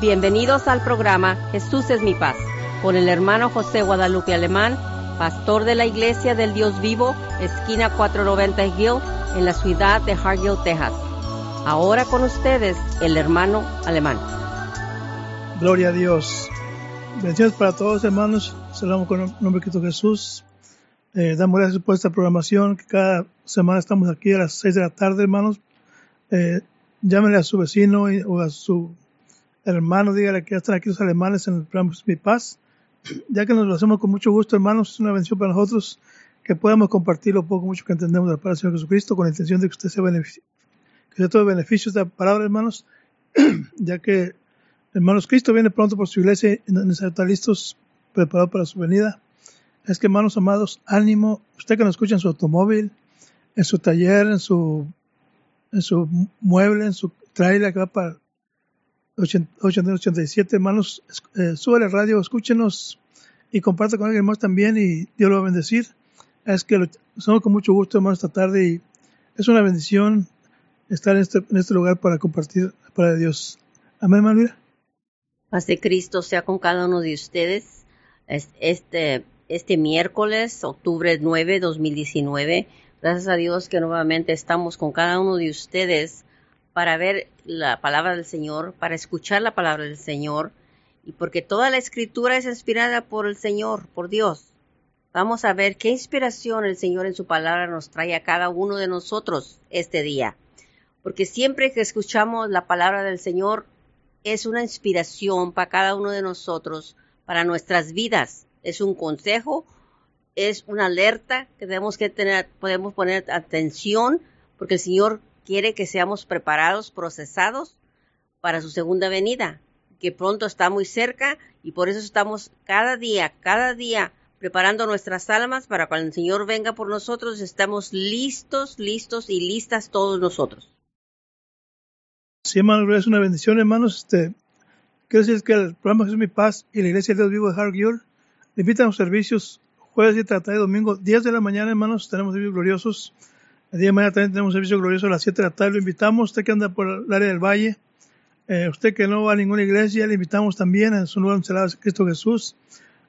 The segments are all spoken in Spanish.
Bienvenidos al programa Jesús es mi paz con el hermano José Guadalupe Alemán, pastor de la Iglesia del Dios Vivo, esquina 490 Hill, en la ciudad de Hargill, Texas. Ahora con ustedes el hermano Alemán. Gloria a Dios. Bendiciones para todos hermanos. Saludamos con el nombre de Cristo Jesús. Eh, damos gracias por esta programación que cada semana estamos aquí a las 6 de la tarde, hermanos. Eh, llámenle a su vecino o a su hermano, dígale que ya están aquí los alemanes en el programa Mi Paz, ya que nos lo hacemos con mucho gusto, hermanos, es una bendición para nosotros que podamos compartir lo poco mucho que entendemos de la palabra del Señor Jesucristo con la intención de que usted se beneficie, que sea todo el beneficio de la palabra, hermanos, ya que, hermanos, Cristo viene pronto por su iglesia y necesitamos estar listos, preparados para su venida. Es que, hermanos amados, ánimo, usted que nos escucha en su automóvil, en su taller, en su, en su mueble, en su trailer que va para 87 hermanos, eh, sube la radio, escúchenos y comparte con alguien más también y Dios lo va a bendecir. Es que lo, somos con mucho gusto hermanos esta tarde y es una bendición estar en este, en este lugar para compartir para Dios. Amén, Manuela. Paz de Cristo sea con cada uno de ustedes. Este, este miércoles, octubre 9, 2019, gracias a Dios que nuevamente estamos con cada uno de ustedes para ver la palabra del Señor, para escuchar la palabra del Señor, y porque toda la escritura es inspirada por el Señor, por Dios. Vamos a ver qué inspiración el Señor en su palabra nos trae a cada uno de nosotros este día. Porque siempre que escuchamos la palabra del Señor es una inspiración para cada uno de nosotros, para nuestras vidas. Es un consejo, es una alerta que tenemos que tener, podemos poner atención, porque el Señor quiere que seamos preparados, procesados para su segunda venida, que pronto está muy cerca y por eso estamos cada día, cada día preparando nuestras almas para cuando el Señor venga por nosotros, estamos listos, listos y listas todos nosotros. Sí, hermano, es una bendición, hermanos. Este, quiero decir que el programa Jesús Mi Paz y la Iglesia de Dios Vivo de Hargill invitan a los servicios jueves y trata de domingo, 10 de la mañana, hermanos, tenemos servicios gloriosos el día de mañana también tenemos un servicio glorioso a las 7 de la tarde. Lo invitamos, usted que anda por el área del valle, eh, usted que no va a ninguna iglesia, le invitamos también a su lugar donde Cristo Jesús.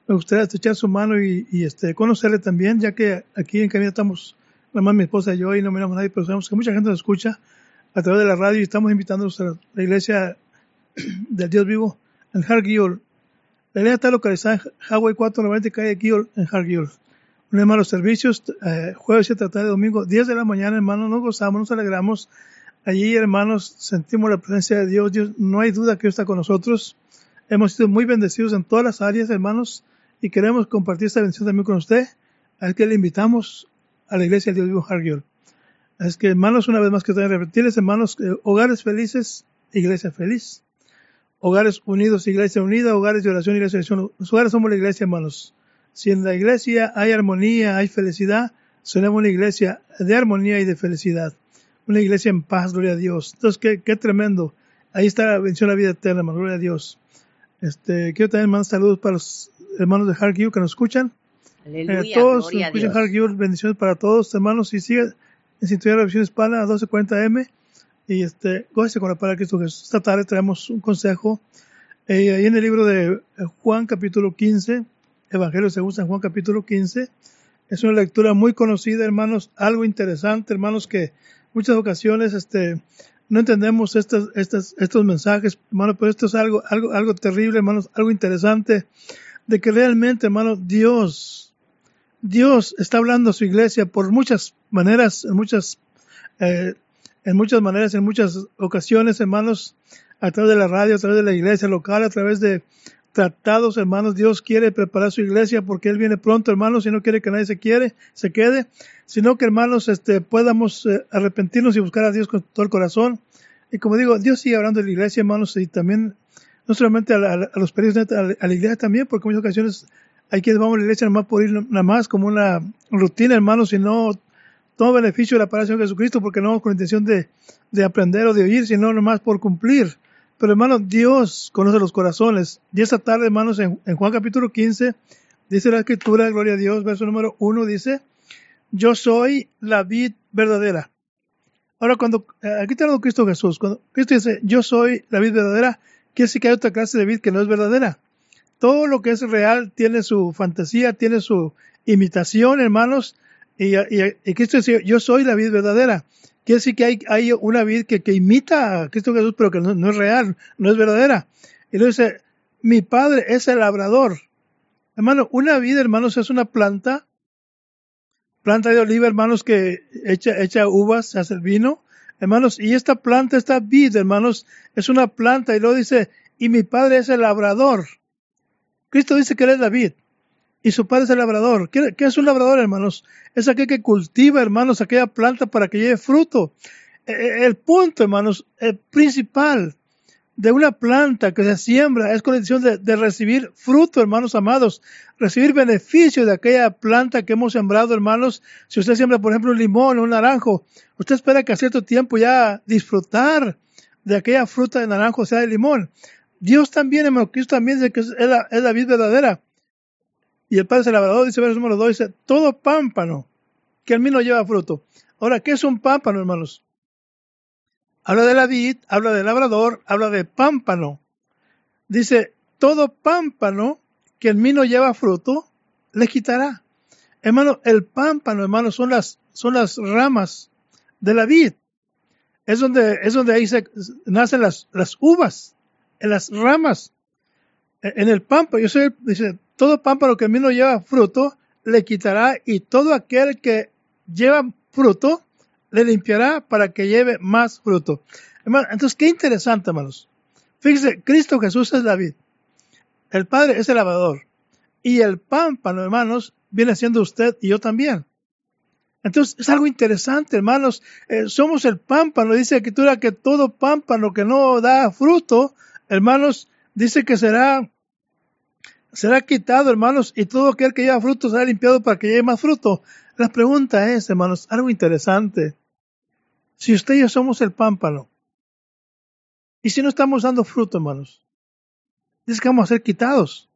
Me gustaría estrechar su mano y, este, conocerle también, ya que aquí en Camino estamos, nada más mi esposa y yo, y no miramos a nadie, pero sabemos que mucha gente nos escucha a través de la radio y estamos invitándolos a la iglesia del Dios vivo en Hargill. La iglesia está localizada en Highway 490, calle Gill, en Hargill un hermano, los servicios, eh, jueves, siete tarde, domingo, 10 de la mañana, hermanos, nos gozamos, nos alegramos. Allí, hermanos, sentimos la presencia de Dios. Dios, no hay duda que Dios está con nosotros. Hemos sido muy bendecidos en todas las áreas, hermanos, y queremos compartir esta bendición también con usted. Es que le invitamos a la iglesia del Dios vivo Hargill. Es que, hermanos, una vez más que también repetirles, hermanos, eh, hogares felices, iglesia feliz. Hogares unidos, iglesia unida, hogares de oración, iglesia de oración. Los hogares somos la iglesia, hermanos. Si en la iglesia hay armonía, hay felicidad, seremos una iglesia de armonía y de felicidad. Una iglesia en paz, gloria a Dios. Entonces, qué, qué tremendo. Ahí está la bendición de la vida eterna, gloria a Dios. Este, quiero también mandar saludos para los hermanos de Harkiu que nos escuchan. Aleluya, eh, todos los escuchan Harkiu, bendiciones para todos, hermanos. Y sigue en sintonía de la visión hispana a 1240M. Y este, gócese con la palabra de Cristo Jesús. Esta tarde traemos un consejo. Eh, ahí en el libro de Juan, capítulo 15, Evangelio según San Juan capítulo 15. Es una lectura muy conocida, hermanos, algo interesante, hermanos, que muchas ocasiones este, no entendemos estos, estos, estos mensajes, hermanos, pero esto es algo, algo, algo terrible, hermanos, algo interesante, de que realmente, hermanos, Dios, Dios está hablando a su iglesia por muchas maneras, en muchas, eh, en muchas maneras, en muchas ocasiones, hermanos, a través de la radio, a través de la iglesia local, a través de tratados, hermanos. Dios quiere preparar su iglesia porque Él viene pronto, hermanos, y no quiere que nadie se quiere, se quede, sino que, hermanos, este, podamos eh, arrepentirnos y buscar a Dios con todo el corazón. Y como digo, Dios sigue hablando de la iglesia, hermanos, y también, no solamente a, los periodistas, a, la iglesia también, porque en muchas ocasiones hay quienes vamos a la iglesia nada más por ir nada más como una rutina, hermanos, sino todo beneficio de la palabra de Jesucristo, porque no con la intención de, de aprender o de oír, sino nada más por cumplir. Pero hermano, Dios conoce los corazones. Y esta tarde, hermanos, en, Juan capítulo 15, dice la escritura, gloria a Dios, verso número 1, dice, yo soy la vid verdadera. Ahora, cuando, eh, aquí está Cristo Jesús, cuando Cristo dice, yo soy la vid verdadera, quiere decir que hay otra clase de vid que no es verdadera. Todo lo que es real tiene su fantasía, tiene su imitación, hermanos, y, Cristo dice, yo soy la vid verdadera. Quiere decir que hay, hay una vid que, imita a Cristo Jesús, pero que no, es real, no es verdadera. Y luego dice, mi padre es el labrador. Hermano, una vid, hermanos, es una planta, planta de oliva, hermanos, que echa, echa uvas, hace el vino. Hermanos, y esta planta, esta vid, hermanos, es una planta. Y luego dice, y mi padre es el labrador. Cristo dice que él es la vid y su padre es el labrador. ¿Qué, es un labrador, hermanos? Es aquel que cultiva, hermanos, aquella planta para que lleve fruto. E, e, el punto, hermanos, el principal de una planta que se siembra es condición de, de recibir fruto, hermanos amados, recibir beneficio de aquella planta que hemos sembrado, hermanos. Si usted siembra, por ejemplo, un limón o un naranjo, usted espera que a cierto tiempo ya disfrutar de aquella fruta de naranjo, sea de limón. Dios también, hermano, Cristo también es la, es la vida verdadera. Y el Padre labrador dice, verso número 2, dice, todo pámpano que mí no lleva fruto. Ahora, ¿qué es un pámpano, hermanos? Habla de la vid, habla del labrador, habla de pámpano. Dice, todo pámpano que mí no lleva fruto, le quitará. Hermano, el pámpano, hermano, son las, son las ramas de la vid. Es donde, es donde ahí se, nacen las, las uvas, en las ramas. En el pámpano, yo soy, dice, todo pámpano que no lleva fruto, le quitará y todo aquel que lleva fruto, le limpiará para que lleve más fruto. entonces, qué interesante, hermanos. Fíjese, Cristo Jesús es la vid. El Padre es el lavador. Y el pámpano, hermanos, viene siendo usted y yo también. Entonces, es algo interesante, hermanos. Eh, somos el pámpano. Dice la escritura que todo pámpano que no da fruto, hermanos, dice que será será quitado, hermanos, y todo aquel que lleva fruto será limpiado para que lleve más fruto. La pregunta es, hermanos, algo interesante. Si usted y yo somos el pámpano, y si no estamos dando fruto, hermanos, dice que vamos a ser quitados.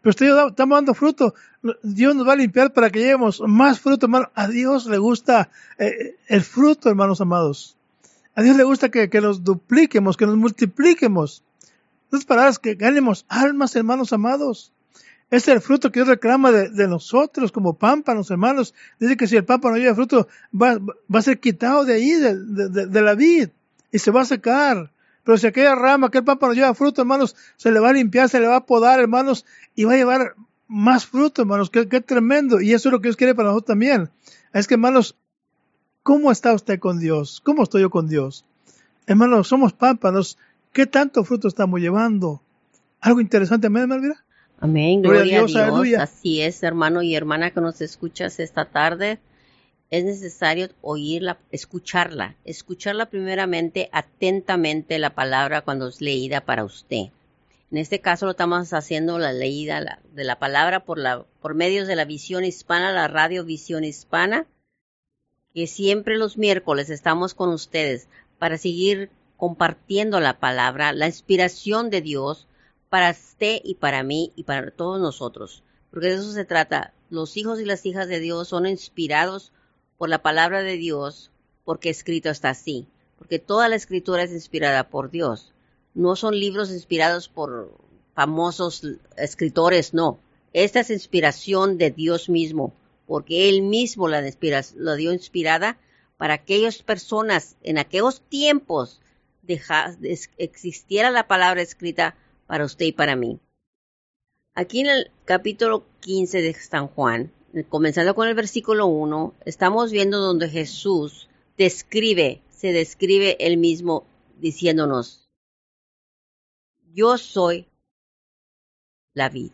Pero usted y yo estamos dando fruto. Dios nos va a limpiar para que llevemos más fruto, hermano. A Dios le gusta eh, el fruto, hermanos amados. A Dios le gusta que, que nos dupliquemos, que nos multipliquemos. Palabras que ganemos almas, hermanos amados. Es el fruto que Dios reclama de, nosotros como pámpanos, hermanos. Dice que si el pámpano lleva fruto, va, a ser quitado de ahí, de, la vid, y se va a secar. Pero si aquella rama, aquel pámpano lleva fruto, hermanos, se le va a limpiar, se le va a podar, hermanos, y va a llevar más fruto, hermanos. Qué, qué tremendo. Y eso es lo que Dios quiere para nosotros también. Es que, hermanos, ¿cómo está usted con Dios? ¿Cómo estoy yo con Dios? Hermanos, somos pámpanos ¿Qué tanto fruto estamos llevando? Algo interesante, amén, Malvira. Amén, gloria, a Dios. Así es, hermano y hermana que nos escuchas esta tarde. Es necesario oírla, escucharla, escucharla primeramente atentamente la palabra cuando es leída para usted. En este caso lo estamos haciendo la leída de la palabra por, la, por medios de la visión hispana, la radio visión hispana, que siempre los miércoles estamos con ustedes para seguir compartiendo la palabra, la inspiración de Dios para usted y para mí y para todos nosotros. Porque de eso se trata. Los hijos y las hijas de Dios son inspirados por la palabra de Dios porque escrito está así. Porque toda la escritura es inspirada por Dios. No son libros inspirados por famosos escritores, no. Esta es inspiración de Dios mismo, porque Él mismo la, la dio inspirada para aquellas personas en aquellos tiempos existiera la palabra escrita para usted y para mí. Aquí en el capítulo 15 de San Juan, comenzando con el versículo 1, estamos viendo donde Jesús describe, se describe él mismo diciéndonos, yo soy la vid,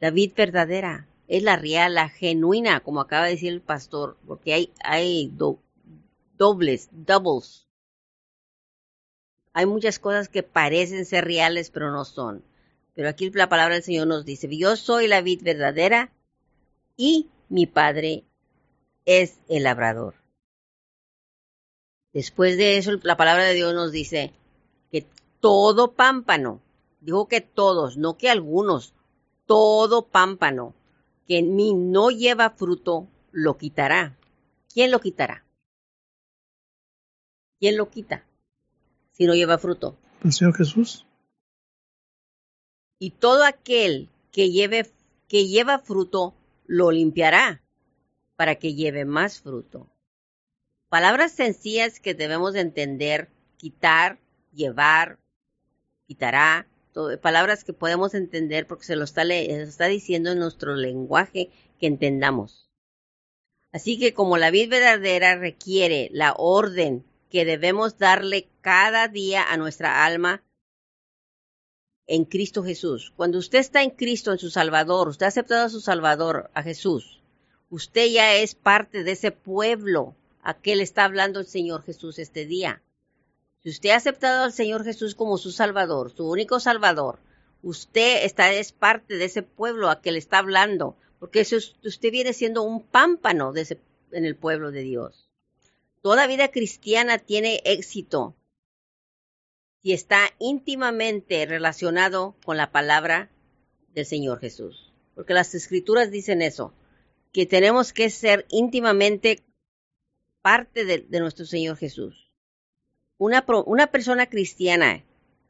la vid verdadera, es la real, la genuina, como acaba de decir el pastor, porque hay, hay dobles, doubles, hay muchas cosas que parecen ser reales, pero no son. Pero aquí la palabra del Señor nos dice, yo soy la vid verdadera y mi Padre es el labrador. Después de eso, la palabra de Dios nos dice que todo pámpano, dijo que todos, no que algunos, todo pámpano que en mí no lleva fruto, lo quitará. ¿Quién lo quitará? ¿Quién lo quita? Si no lleva fruto? El Señor Jesús. Y todo aquel que lleve que lleva fruto lo limpiará para que lleve más fruto. Palabras sencillas que debemos entender, quitar, llevar, quitará, palabras que podemos entender porque se lo está, está diciendo en nuestro lenguaje que entendamos. Así que como la vida verdadera requiere la orden que debemos darle cada día a nuestra alma en Cristo Jesús. Cuando usted está en Cristo, en su Salvador, usted ha aceptado a su Salvador, a Jesús, usted ya es parte de ese pueblo a que le está hablando el Señor Jesús este día. Si usted ha aceptado al Señor Jesús como su Salvador, su único Salvador, usted está, es parte de ese pueblo a que le está hablando, porque usted viene siendo un pámpano en el pueblo de Dios. Toda vida cristiana tiene éxito y está íntimamente relacionado con la palabra del Señor Jesús. Porque las escrituras dicen eso, que tenemos que ser íntimamente parte de, nuestro Señor Jesús. Una, una, persona cristiana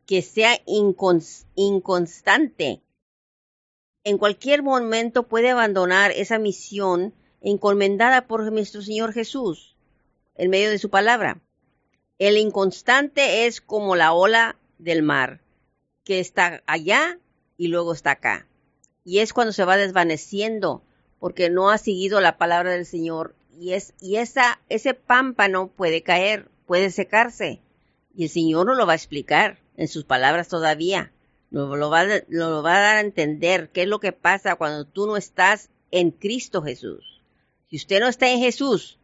que sea inconstante en cualquier momento puede abandonar esa misión encomendada por nuestro Señor Jesús en medio de su palabra. El inconstante es como la ola del mar, que está allá y luego está acá. Y es cuando se va desvaneciendo, porque no ha seguido la palabra del Señor. Y, es, y esa, ese pámpano puede caer, puede secarse. Y el Señor no lo va a explicar en sus palabras todavía. Nos lo va, lo va a dar a entender qué es lo que pasa cuando tú no estás en Cristo Jesús. Si usted no está en Jesús,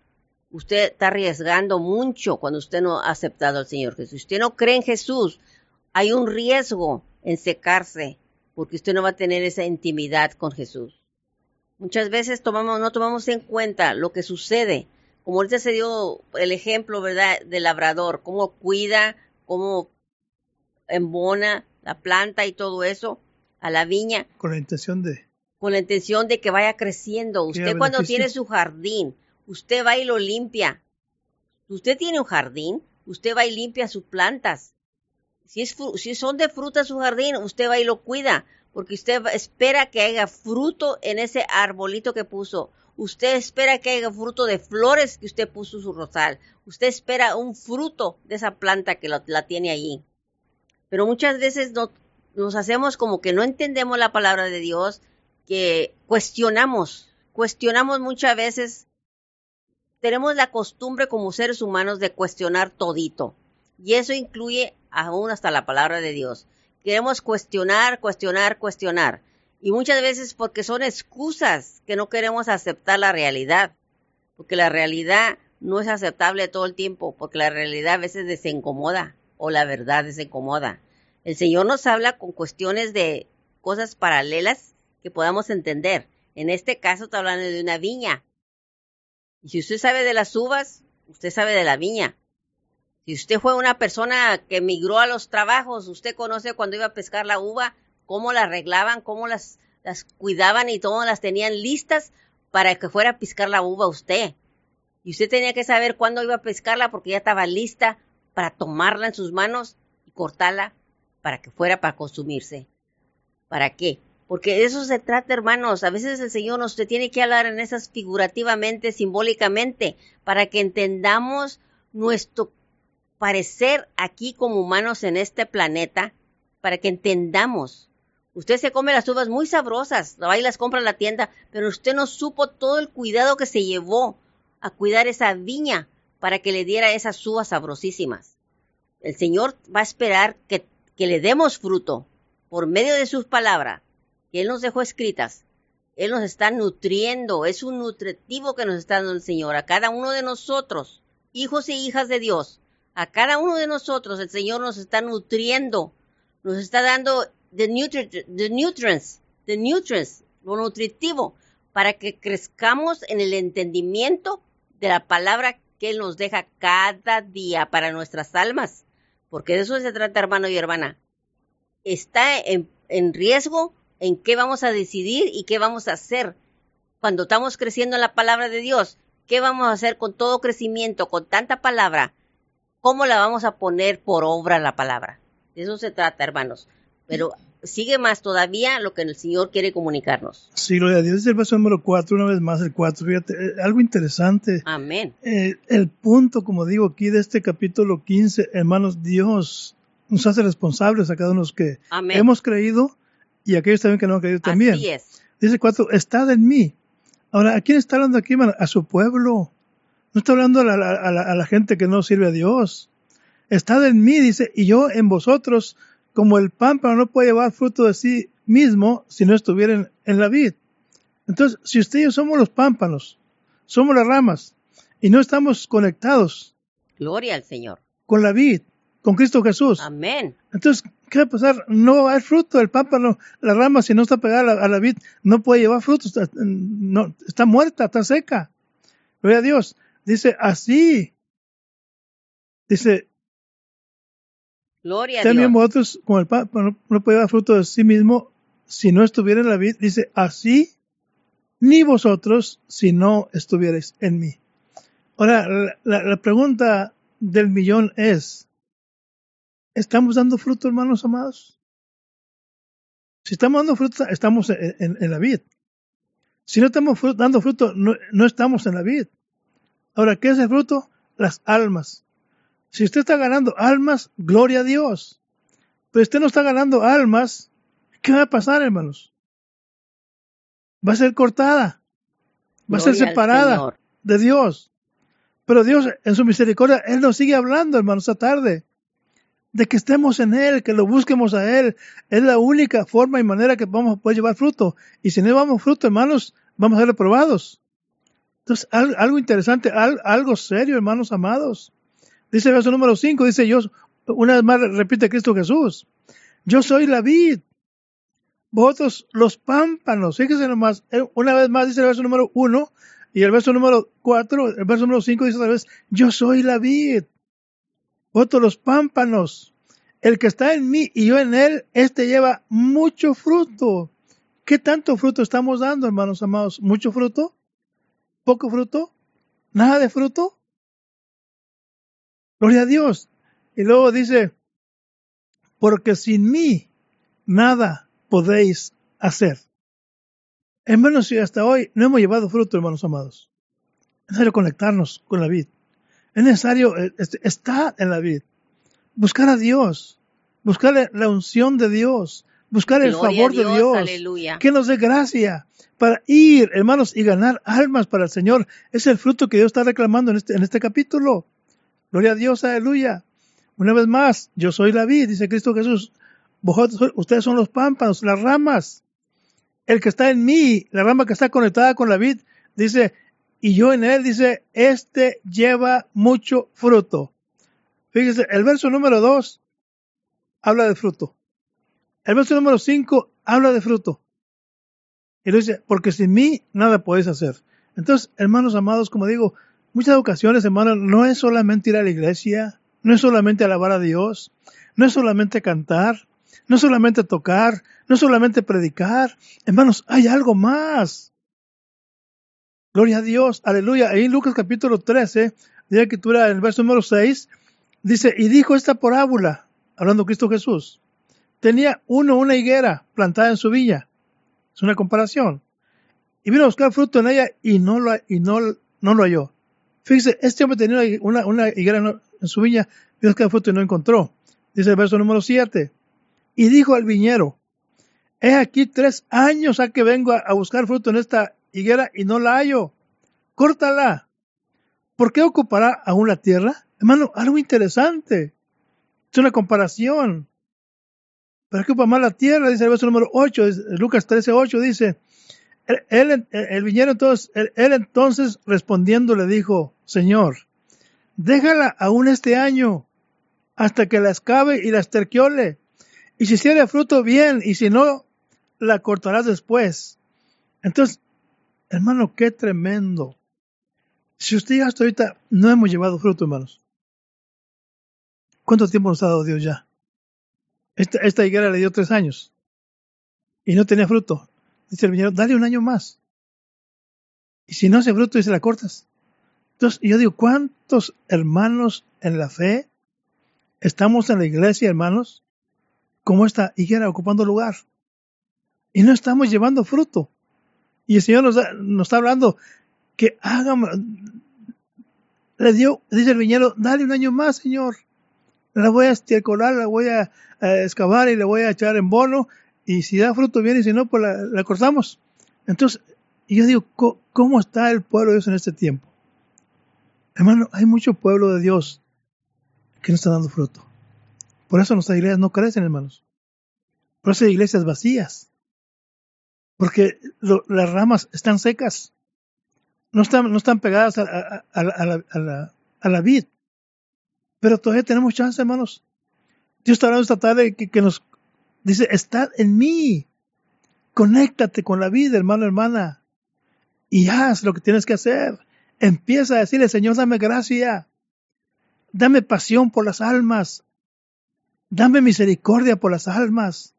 usted está arriesgando mucho cuando usted no ha aceptado al Señor Jesús. Usted no cree en Jesús, hay un riesgo en secarse porque usted no va a tener esa intimidad con Jesús. Muchas veces tomamos, no tomamos en cuenta lo que sucede. Como ahorita se dio el ejemplo, ¿verdad?, del labrador, cómo cuida, cómo embona la planta y todo eso a la viña. Con la intención de. Con la intención de que vaya creciendo. Usted cuando tiene su jardín, usted va y lo limpia. Usted tiene un jardín, usted va y limpia sus plantas. Si, son de fruta su jardín, usted va y lo cuida, porque usted espera que haya fruto en ese arbolito que puso. Usted espera que haya fruto de flores que usted puso su rosal. Usted espera un fruto de esa planta que la tiene allí. Pero muchas veces no, nos hacemos como que no entendemos la palabra de Dios, que cuestionamos, cuestionamos muchas veces tenemos la costumbre como seres humanos de cuestionar todito. Y eso incluye aún hasta la palabra de Dios. Queremos cuestionar, cuestionar, cuestionar. Y muchas veces porque son excusas que no queremos aceptar la realidad. Porque la realidad no es aceptable todo el tiempo, porque la realidad a veces desincomoda o la verdad desincomoda. El Señor nos habla con cuestiones de cosas paralelas que podamos entender. En este caso está hablando de una viña. Y si usted sabe de las uvas, usted sabe de la viña. Si usted fue una persona que migró a los trabajos, usted conoce cuando iba a pescar la uva, cómo la arreglaban, cómo las, cuidaban y cómo las tenían listas para que fuera a pescar la uva usted. Y usted tenía que saber cuándo iba a pescarla porque ya estaba lista para tomarla en sus manos y cortarla para que fuera para consumirse. ¿Para qué? Porque de eso se trata, hermanos. A veces el Señor nos tiene que hablar en esas figurativamente, simbólicamente, para que entendamos nuestro parecer aquí como humanos en este planeta, para que entendamos. Usted se come las uvas muy sabrosas, va y las compra en la tienda, pero usted no supo todo el cuidado que se llevó a cuidar esa viña para que le diera esas uvas sabrosísimas. El Señor va a esperar que, que le demos fruto por medio de sus palabras él nos dejó escritas. Él nos está nutriendo, es un nutritivo que nos está dando el Señor a cada uno de nosotros, hijos e hijas de Dios. A cada uno de nosotros el Señor nos está nutriendo, nos está dando the, nutrients, the nutrients, lo nutritivo, para que crezcamos en el entendimiento de la palabra que Él nos deja cada día para nuestras almas. Porque de eso se trata, hermano y hermana. Está en, en riesgo en qué vamos a decidir y qué vamos a hacer cuando estamos creciendo en la palabra de Dios. ¿Qué vamos a hacer con todo crecimiento, con tanta palabra? ¿Cómo la vamos a poner por obra la palabra? De eso se trata, hermanos. Pero sigue más todavía lo que el Señor quiere comunicarnos. Sí, gloria a Dios. Es el verso número 4, una vez más el 4. Fíjate, eh, algo interesante. Amén. Eh, el punto, como digo aquí, de este capítulo 15, hermanos, Dios nos hace responsables a cada uno de los que Amén. hemos creído y aquellos también que no han creído también. Así es. Dice 4, estad en mí. Ahora, ¿a quién está hablando aquí, hermano? A su pueblo. No está hablando a la, a la- a la gente que no sirve a Dios. Estad en mí, dice, y yo en vosotros, como el pámpano no puede llevar fruto de sí mismo si no estuviera en, en la vid. Entonces, si usted y yo somos los pámpanos, somos las ramas, y no estamos conectados Gloria al Señor. con la vid, con Cristo Jesús, Amén. entonces, ¿qué va a pasar? No va a haber fruto. El pámpano, la rama, si no está pegada a la, a la vid, no puede llevar fruto. Está, no, está muerta, está seca. Gloria a Dios. Dice, así. Dice, Gloria a también Dios. vosotros, como el pámpano no puede llevar fruto de sí mismo, si no estuviera en la vid, dice, así, ni vosotros, si no estuvierais en mí. Ahora, la, la- la pregunta del millón es, ¿estamos dando fruto, hermanos amados? Si estamos dando fruto, estamos en, en- en la vid. Si no estamos dando fruto, no, no estamos en la vid. Ahora, ¿qué es el fruto? Las almas. Si usted está ganando almas, gloria a Dios. Pero usted no está ganando almas, ¿qué va a pasar, hermanos? Va a ser cortada. Va a ser separada de Dios. Pero Dios, en su misericordia, Él nos sigue hablando, hermanos, esta tarde. De que estemos en Él, que lo busquemos a Él. Es la única forma y manera que vamos a poder llevar fruto. Y si no llevamos fruto, hermanos, vamos a ser reprobados. Entonces, al- algo interesante, al- algo serio, hermanos amados. Dice el verso número 5, dice yo, una vez más repite Cristo Jesús. Yo soy la vid. Vosotros los pámpanos. Fíjense nomás, eh, una vez más dice el verso número 1 y el verso número 4, el verso número 5 dice otra vez, yo soy la vid. Vosotros los pámpanos. El que está en mí y yo en él, este lleva mucho fruto. ¿Qué tanto fruto estamos dando, hermanos amados? ¿Mucho fruto? ¿Poco fruto? ¿Nada de fruto? Gloria a Dios. Y luego dice, porque sin mí nada podéis hacer. Hermanos, si hasta hoy no hemos llevado fruto, hermanos amados, es necesario conectarnos con la vid. Es necesario eh, estar en la vid. Buscar a Dios. Buscar la unción de Dios. Buscar el Gloria favor de Dios, aleluya. Que nos dé gracia para ir, hermanos, y ganar almas para el Señor. Es el fruto que Dios está reclamando en este, en este capítulo. Gloria a Dios, aleluya. Una vez más, yo soy la vid, dice Cristo Jesús. Vosotros, ustedes son los pámpanos, las ramas. El que está en mí, la rama que está conectada con la vid, dice, y yo en él, dice, este lleva mucho fruto. Fíjese, el verso número 2 habla de fruto. El verso número 5 habla de fruto. Y lo dice, porque sin mí nada podéis hacer. Entonces, hermanos amados, como digo, muchas ocasiones, hermanos, no es solamente ir a la iglesia, no es solamente alabar a Dios, no es solamente cantar, no es solamente tocar, no es solamente predicar. Hermanos, hay algo más. Gloria a Dios, aleluya. Ahí en Lucas capítulo 13, de la escritura, en el verso número 6, dice, y dijo esta parábola, hablando Cristo Jesús, tenía uno una higuera plantada en su viña. Es una comparación. Y vino a buscar fruto en ella y no lo, y no, no lo halló. Fíjese, este hombre tenía una, una higuera en en su viña, vino a buscar fruto y no encontró. Dice el verso número 7. Y dijo al viñero, he aquí tres años a que vengo a, a buscar fruto en esta higuera y no la hallo. Córtala. ¿Por qué ocupará aún la tierra? Hermano, algo interesante. Es una comparación. ¿Para qué ocupa más la tierra? Dice el verso número 8, es- Lucas 13, 8, dice, él, el viñero entonces, él, entonces respondiendo le dijo, Señor, déjala aún este año, hasta que la escabe y la esterquiole. Y si hiciera fruto, bien, y si no, la cortarás después. Entonces, hermano, qué tremendo. Si usted hasta ahorita no hemos llevado fruto, hermanos. ¿Cuánto tiempo nos ha dado Dios ya? Esta, esta higuera le dio tres años y no tenía fruto. Dice el viñero, dale un año más. Y si no hace fruto, dice, la cortas. Entonces, yo digo, ¿cuántos hermanos en la fe estamos en la iglesia, hermanos? como esta higuera ocupando lugar. Y no estamos llevando fruto. Y el Señor nos, está hablando que hagamos, le dio, dice el viñero, dale un año más, Señor. La voy a esticolar, la voy a, excavar y le voy a echar en bono. Y si da fruto bien y si no, pues la, cortamos. Entonces, yo digo, ¿cómo está el pueblo de Dios en este tiempo? Hermano, hay mucho pueblo de Dios que no está dando fruto. Por eso nuestras iglesias no crecen, hermanos. Por eso hay iglesias vacías. Porque las ramas están secas no están, no están pegadas a, la, a, la, vid. Pero todavía tenemos chance, hermanos. Dios está hablando esta tarde que, nos dice, estad en mí. Conéctate con la vida, hermano, hermana. Y haz lo que tienes que hacer. Empieza a decirle, Señor, dame gracia. Dame pasión por las almas. Dame misericordia por las almas.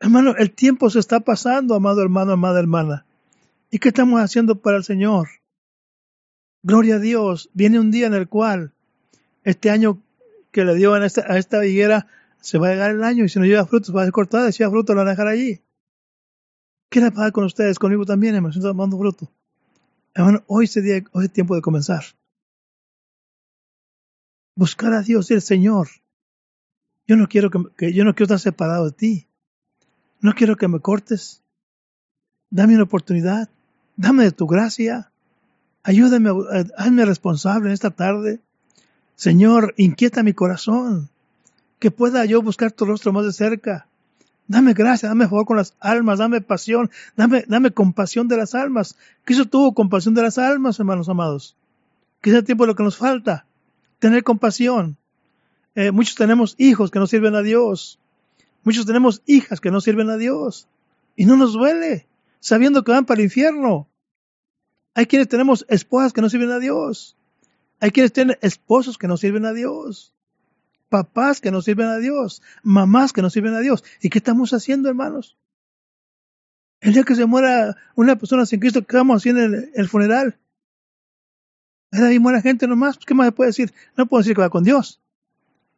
Hermano, el tiempo se está pasando, amado hermano, amada hermana. ¿Y qué estamos haciendo para el Señor? Gloria a Dios. Viene un día en el cual este año que le dio a esta, higuera se va a llegar el año y si no lleva frutos va a ser cortada. Si lleva fruto lo van a dejar allí. ¿Qué le pasa con ustedes? Conmigo también, hermano. Estoy tomando fruto. Hermano, hoy es, día, hoy es tiempo de comenzar. Buscar a Dios y el Señor. Yo no quiero que, que yo no quiero estar separado de ti. No quiero que me cortes. Dame una oportunidad. Dame de tu gracia. Ayúdame, hazme responsable en esta tarde. Señor, inquieta mi corazón. Que pueda yo buscar tu rostro más de cerca. Dame gracia, dame favor con las almas, dame pasión, dame, dame compasión de las almas. Cristo tuvo compasión de las almas, hermanos amados. Que el tiempo lo que nos falta. Tener compasión. Eh, muchos tenemos hijos que no sirven a Dios. Muchos tenemos hijas que no sirven a Dios. Y no nos duele, sabiendo que van para el infierno. Hay quienes tenemos esposas que no sirven a Dios. Hay quienes tienen esposos que no sirven a Dios. Papás que no sirven a Dios. Mamás que no sirven a Dios. ¿Y qué estamos haciendo, hermanos? El día que se muera una persona sin Cristo, ¿qué vamos haciendo en el, funeral? Ahí muere gente nomás. ¿Qué más se puede decir? No puedo decir que va con Dios.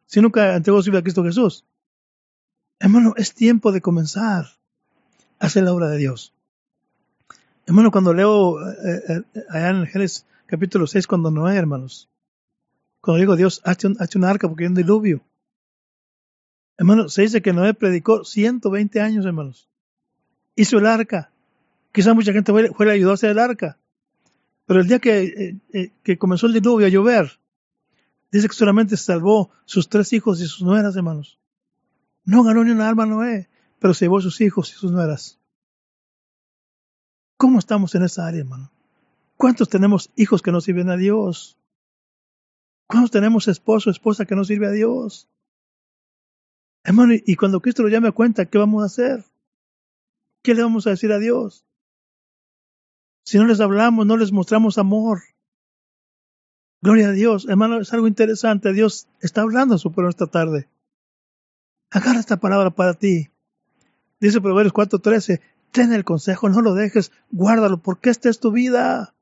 Si nunca entregó su vida a Cristo Jesús. Hermano, es tiempo de comenzar a hacer la obra de Dios. Hermano, cuando leo eh, eh, eh, allá en Génesis capítulo 6, cuando Noé, hermanos, cuando digo Dios, hace un, arca porque hay un diluvio. Hermano, se dice que Noé predicó 120 años, hermanos. Hizo el arca. Quizás mucha gente fue, le ayudó a hacer el arca. Pero el día que, que comenzó el diluvio a llover, dice que solamente salvó sus tres hijos y sus nueras, hermanos. No ganó ni una alma Noé, pero se llevó sus hijos y sus nueras. ¿Cómo estamos en esa área, hermano? ¿Cuántos tenemos hijos que no sirven a Dios? ¿Cuántos tenemos esposo o esposa que no sirve a Dios? Hermano, y cuando Cristo lo llame a cuenta, ¿qué vamos a hacer? ¿Qué le vamos a decir a Dios? Si no les hablamos, no les mostramos amor. Gloria a Dios. Hermano, es algo interesante. Dios está hablando a su pueblo esta tarde. Agarra esta palabra para ti. Dice Proverbios 4:13, Ten el consejo, no lo dejes, guárdalo, porque esta es tu vida.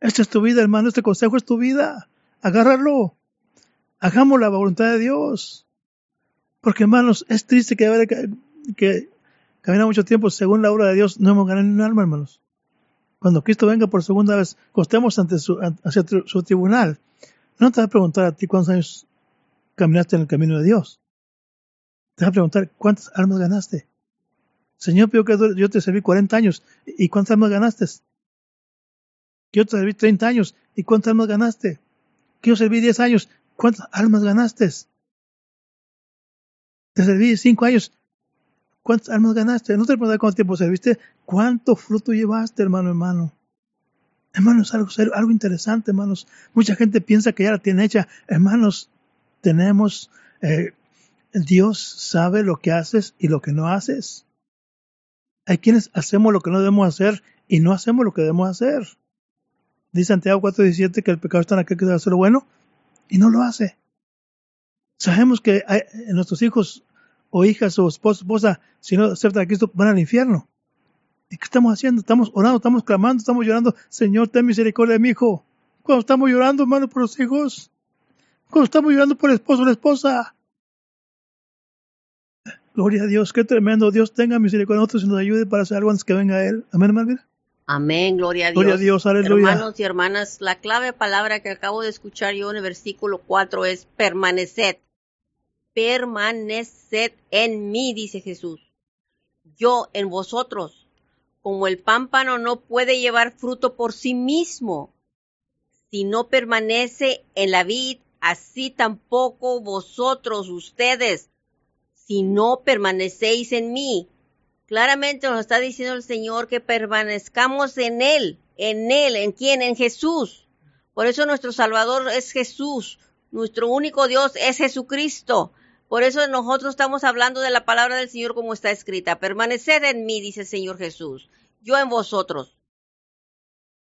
Esta es tu vida, hermano, este consejo es tu vida. Agárralo. Hagamos la voluntad de Dios. Porque, hermanos, es triste que, que, que mucho tiempo según la obra de Dios, no hemos ganado ni un alma, hermanos. Cuando Cristo venga por segunda vez, costemos ante hacia su tribunal, no te va a preguntar a ti cuántos años caminaste en el camino de Dios. Te va a preguntar cuántas almas ganaste. Señor, que yo te serví 40 años. ¿Y cuántas almas ganaste? Yo te serví 30 años. ¿Y cuántas almas ganaste? Que yo serví 10 años. ¿Cuántas almas ganaste? Te serví 5 años. ¿Cuántas almas ganaste? No te pregunté cuánto tiempo serviste. ¿Cuánto fruto llevaste, hermano, hermano? Hermanos, algo, algo interesante, hermanos. Mucha gente piensa que ya la tiene hecha. Hermanos, tenemos, eh, Dios sabe lo que haces y lo que no haces. Hay quienes hacemos lo que no debemos hacer y no hacemos lo que debemos hacer. Dice Santiago 4:17 que el pecado está en aquel que debe hacer lo bueno y no lo hace. Sabemos que nuestros hijos o hijas o esposos, esposa, si no aceptan a Cristo, van al infierno. ¿Y qué estamos haciendo? Estamos orando, estamos clamando, estamos llorando. Señor, ten misericordia de mi hijo. Cuando estamos llorando, hermano, por los hijos. Cuando estamos llorando por el esposo o la esposa. Gloria a Dios, qué tremendo. Dios tenga misericordia de nosotros y nos ayude para hacer algo antes que venga Él. Amén, hermano. Amén, gloria a Dios. Gloria a Dios, aleluya. Hermanos y hermanas, la clave palabra que acabo de escuchar yo en el versículo 4 es permaneced. Permaneced en mí, dice Jesús. Yo en vosotros. Como el pámpano no puede llevar fruto por sí mismo, si no permanece en la vid, así tampoco vosotros, ustedes, si no permanecéis en mí. Claramente nos está diciendo el Señor que permanezcamos en Él, en Él, ¿en quién? En Jesús. Por eso nuestro Salvador es Jesús, nuestro único Dios es Jesucristo. Por eso nosotros estamos hablando de la palabra del Señor como está escrita. Permaneced en mí, dice el Señor Jesús. Yo en vosotros.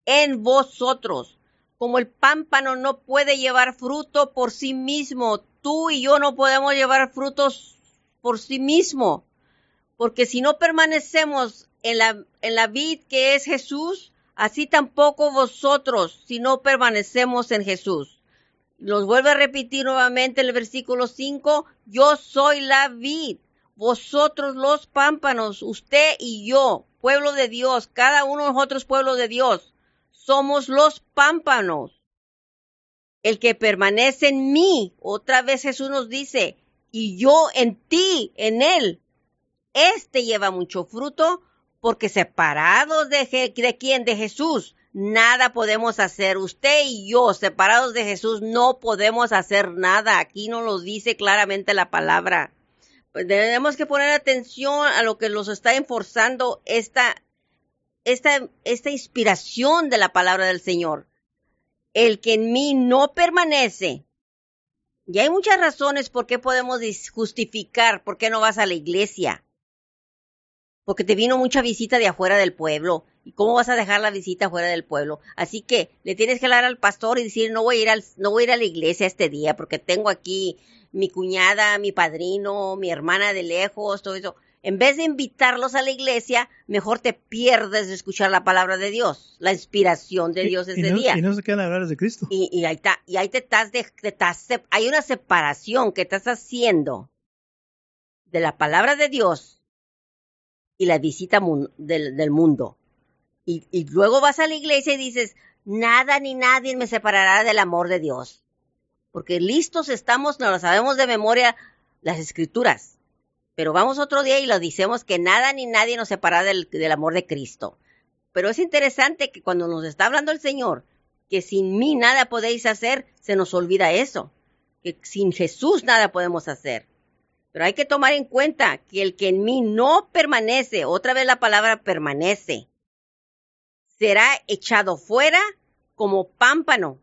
En vosotros. Como el pámpano no puede llevar fruto por sí mismo, tú y yo no podemos llevar frutos por sí mismo. Porque si no permanecemos en la, en la vid que es Jesús, así tampoco vosotros, si no permanecemos en Jesús. Los vuelve a repetir nuevamente el versículo 5, yo soy la vid, vosotros los pámpanos, usted y yo, pueblo de Dios, cada uno de nosotros pueblo de Dios, somos los pámpanos. El que permanece en mí, otra vez Jesús nos dice, y yo en ti, en él, este lleva mucho fruto, porque separados de, quién, de Jesús, nada podemos hacer. Usted y yo, separados de Jesús, no podemos hacer nada. Aquí nos lo dice claramente la palabra. Pues tenemos que poner atención a lo que nos está enforzando esta, esta, esta inspiración de la palabra del Señor. El que en mí no permanece. Y hay muchas razones por qué podemos justificar por qué no vas a la iglesia. Porque te vino mucha visita de afuera del pueblo ¿Y cómo vas a dejar la visita fuera del pueblo? Así que le tienes que hablar al pastor y decir, no voy a ir al, no voy a ir a la iglesia este día porque tengo aquí mi cuñada, mi padrino, mi hermana de lejos, todo eso. En vez de invitarlos a la iglesia, mejor te pierdes de escuchar la palabra de Dios, la inspiración de Dios ese día. Y no se quedan hablar de Cristo. Y, y, ahí y te estás, de, te estás, hay una separación que estás haciendo de la palabra de Dios y la visita del, del mundo. Y, luego vas a la iglesia y dices, nada ni nadie me separará del amor de Dios. Porque listos estamos, no lo sabemos de memoria las escrituras. Pero vamos otro día y lo decimos que nada ni nadie nos separará del, del amor de Cristo. Pero es interesante que cuando nos está hablando el Señor, que sin mí nada podéis hacer, se nos olvida eso. Que sin Jesús nada podemos hacer. Pero hay que tomar en cuenta que el que en mí no permanece, otra vez la palabra permanece, será echado fuera como pámpano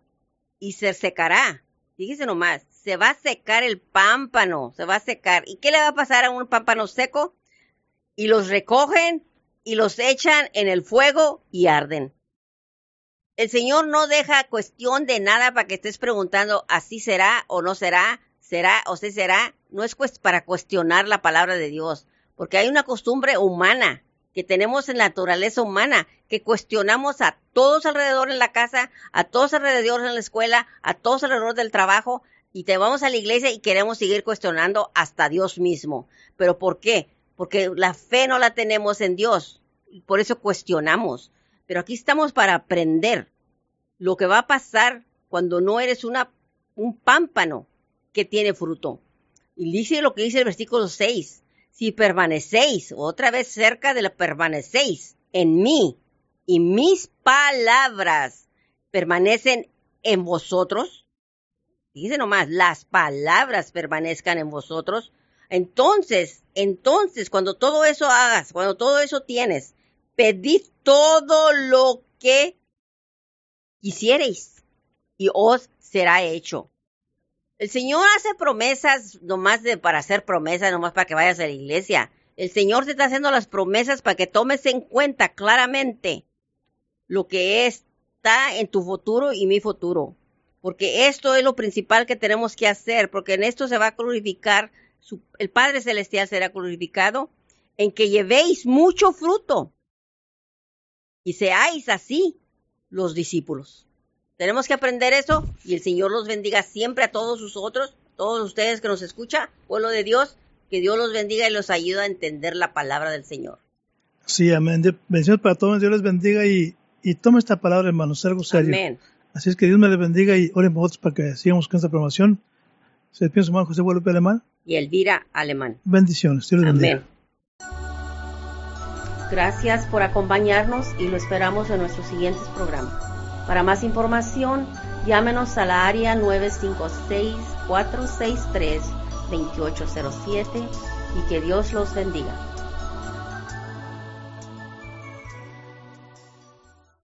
y se secará. Fíjese nomás, se va a secar el pámpano, se va a secar. ¿Y qué le va a pasar a un pámpano seco? Y los recogen y los echan en el fuego y arden. El Señor no deja cuestión de nada para que estés preguntando así será o no será, será o sí será. No es para cuestionar la palabra de Dios, porque hay una costumbre humana que tenemos en la naturaleza humana, que cuestionamos a todos alrededor en la casa, a todos alrededor en la escuela, a todos alrededor del trabajo, y te vamos a la iglesia y queremos seguir cuestionando hasta Dios mismo. ¿Pero por qué? Porque la fe no la tenemos en Dios, y por eso cuestionamos. Pero aquí estamos para aprender lo que va a pasar cuando no eres una, un pámpano que tiene fruto. Y dice lo que dice el versículo 6 si permanecéis, otra vez cerca de la permanecéis en mí y mis palabras permanecen en vosotros, dice nomás, las palabras permanezcan en vosotros, entonces, entonces, cuando todo eso hagas, cuando todo eso tienes, pedid todo lo que quisiereis y os será hecho. El Señor hace promesas nomás de, para hacer promesas, nomás para que vayas a la iglesia. El Señor te está haciendo las promesas para que tomes en cuenta claramente lo que está en tu futuro y mi futuro. Porque esto es lo principal que tenemos que hacer, porque en esto se va a glorificar, el Padre Celestial será glorificado, en que llevéis mucho fruto y seáis así los discípulos. Tenemos que aprender eso y el Señor los bendiga siempre a todos nosotros, todos ustedes que nos escuchan, pueblo de Dios, Que Dios los bendiga y los ayude a entender la palabra del Señor. Sí, amén. Bendiciones para todos. Dios les bendiga y, y toma esta palabra, hermanos, algo serio. Amén. Así es que Dios me les bendiga y oren por para que sigamos con esta promoción. Se despide su hermano José Guadalupe Alemán. Y Elvira Alemán. Bendiciones. Dios les bendiga. Amén. Gracias por acompañarnos y lo esperamos en nuestros siguientes programas. Para más información, llámenos a la área 956-463-2807 y que Dios los bendiga.